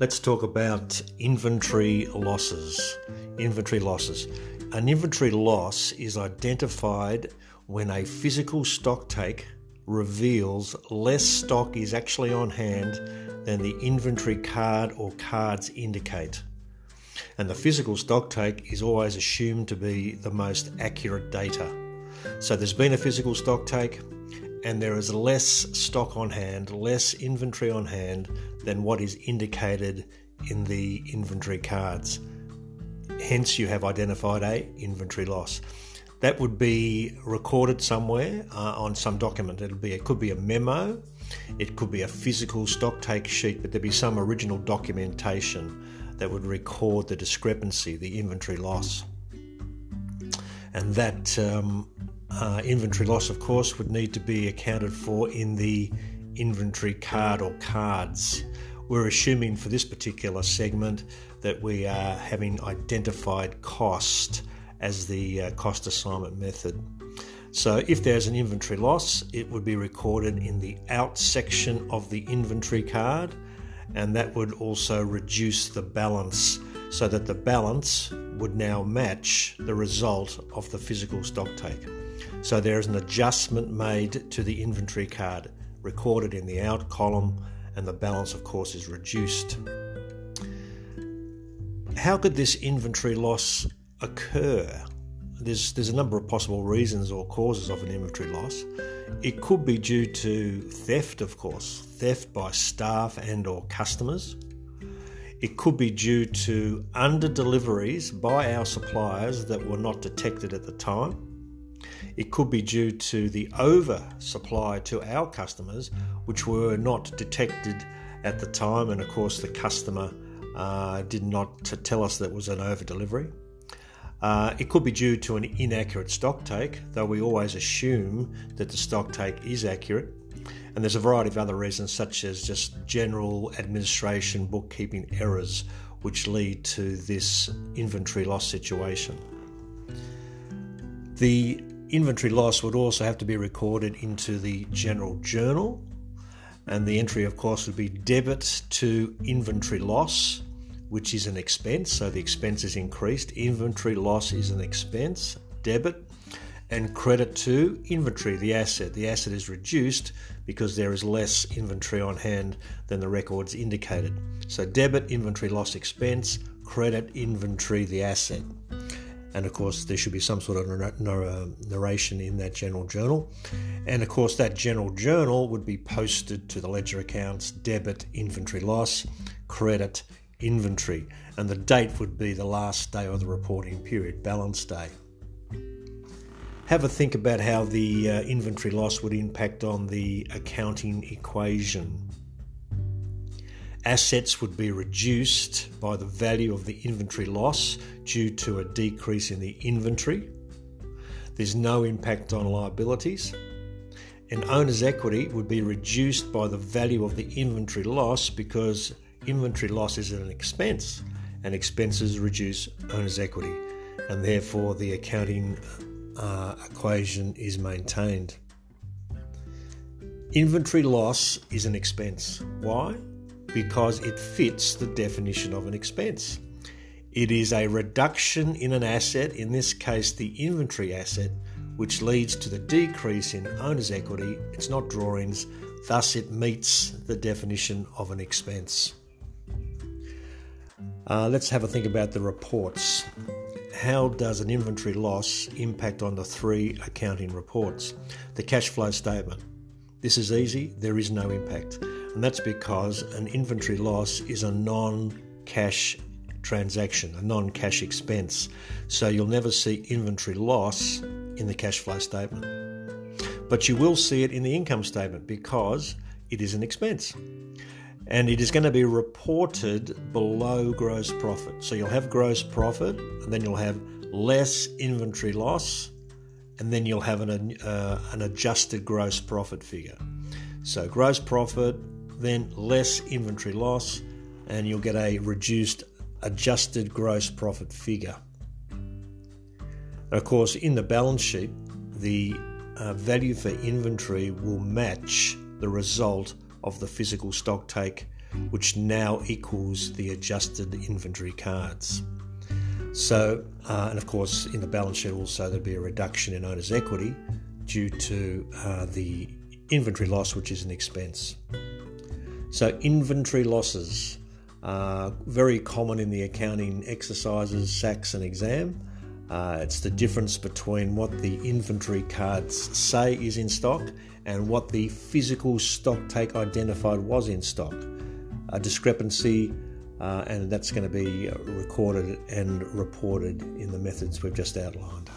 Let's talk about inventory losses. Inventory losses. An inventory loss is identified when a physical stock take reveals less stock is actually on hand than the inventory card or cards indicate. And the physical stock take is always assumed to be the most accurate data. So there's been a physical stock take, and there is less stock on hand, less inventory on hand than what is indicated in the inventory cards. Hence, you have identified a inventory loss. That would be recorded somewhere uh, on some document. It'll be it could be a memo, it could be a physical stock take sheet, but there'd be some original documentation that would record the discrepancy, the inventory loss, and that um, uh, inventory loss, of course, would need to be accounted for in the inventory card or cards. We're assuming for this particular segment that we are having identified cost as the uh, cost assignment method. So, if there's an inventory loss, it would be recorded in the out section of the inventory card, and that would also reduce the balance so that the balance would now match the result of the physical stock take. So there is an adjustment made to the inventory card recorded in the out column, and the balance, of course, is reduced. How could this inventory loss occur? There's, there's a number of possible reasons or causes of an inventory loss. It could be due to theft, of course, theft by staff and or customers. It could be due to under deliveries by our suppliers that were not detected at the time. It could be due to the oversupply to our customers, which were not detected at the time, and of course, the customer uh, did not tell us that was an over delivery. Uh, it could be due to an inaccurate stock take, though we always assume that the stock take is accurate. And there's a variety of other reasons, such as just general administration bookkeeping errors, which lead to this inventory loss situation. The inventory loss would also have to be recorded into the general journal, and the entry, of course, would be debit to inventory loss, which is an expense. So the expense is increased. Inventory loss is an expense, debit, and credit to inventory, the asset. The asset is reduced because there is less inventory on hand than the records indicated. So debit, inventory loss expense, credit, inventory, the asset and of course there should be some sort of narration in that general journal. And of course that general journal would be posted to the ledger accounts debit inventory loss credit inventory. And the date would be the last day of the reporting period balance day. Have a think about how the uh, inventory loss would impact on the accounting equation Assets would be reduced by the value of the inventory loss due to a decrease in the inventory. There's no impact on liabilities. And owner's equity would be reduced by the value of the inventory loss because inventory loss is an expense and expenses reduce owner's equity and therefore the accounting uh, equation is maintained. Inventory loss is an expense. Why? Because it fits the definition of an expense. It is a reduction in an asset, in this case the inventory asset, which leads to the decrease in owner's equity. It's not drawings, thus, it meets the definition of an expense. Uh, let's have a think about the reports. How does an inventory loss impact on the three accounting reports? The cash flow statement. This is easy, there is no impact and that's because an inventory loss is a non cash transaction, a non cash expense. So you'll never see inventory loss in the cash flow statement. But you will see it in the income statement because it is an expense. And it is going to be reported below gross profit. So you'll have gross profit, and then you'll have less inventory loss, and then you'll have an, uh, an adjusted gross profit figure. So gross profit then less inventory loss, and you'll get a reduced adjusted gross profit figure. Of course, in the balance sheet, the uh, value for inventory will match the result of the physical stock take which now equals the adjusted inventory cards. So, uh, and of course, in the balance sheet also there'll be a reduction in owner's equity due to uh, the inventory loss, which is an expense. So, inventory losses are very common in the accounting exercises, SACs, and exam. Uh, it's the difference between what the inventory cards say is in stock and what the physical stock take identified was in stock. A discrepancy uh, and that's going to be recorded and reported in the methods we've just outlined.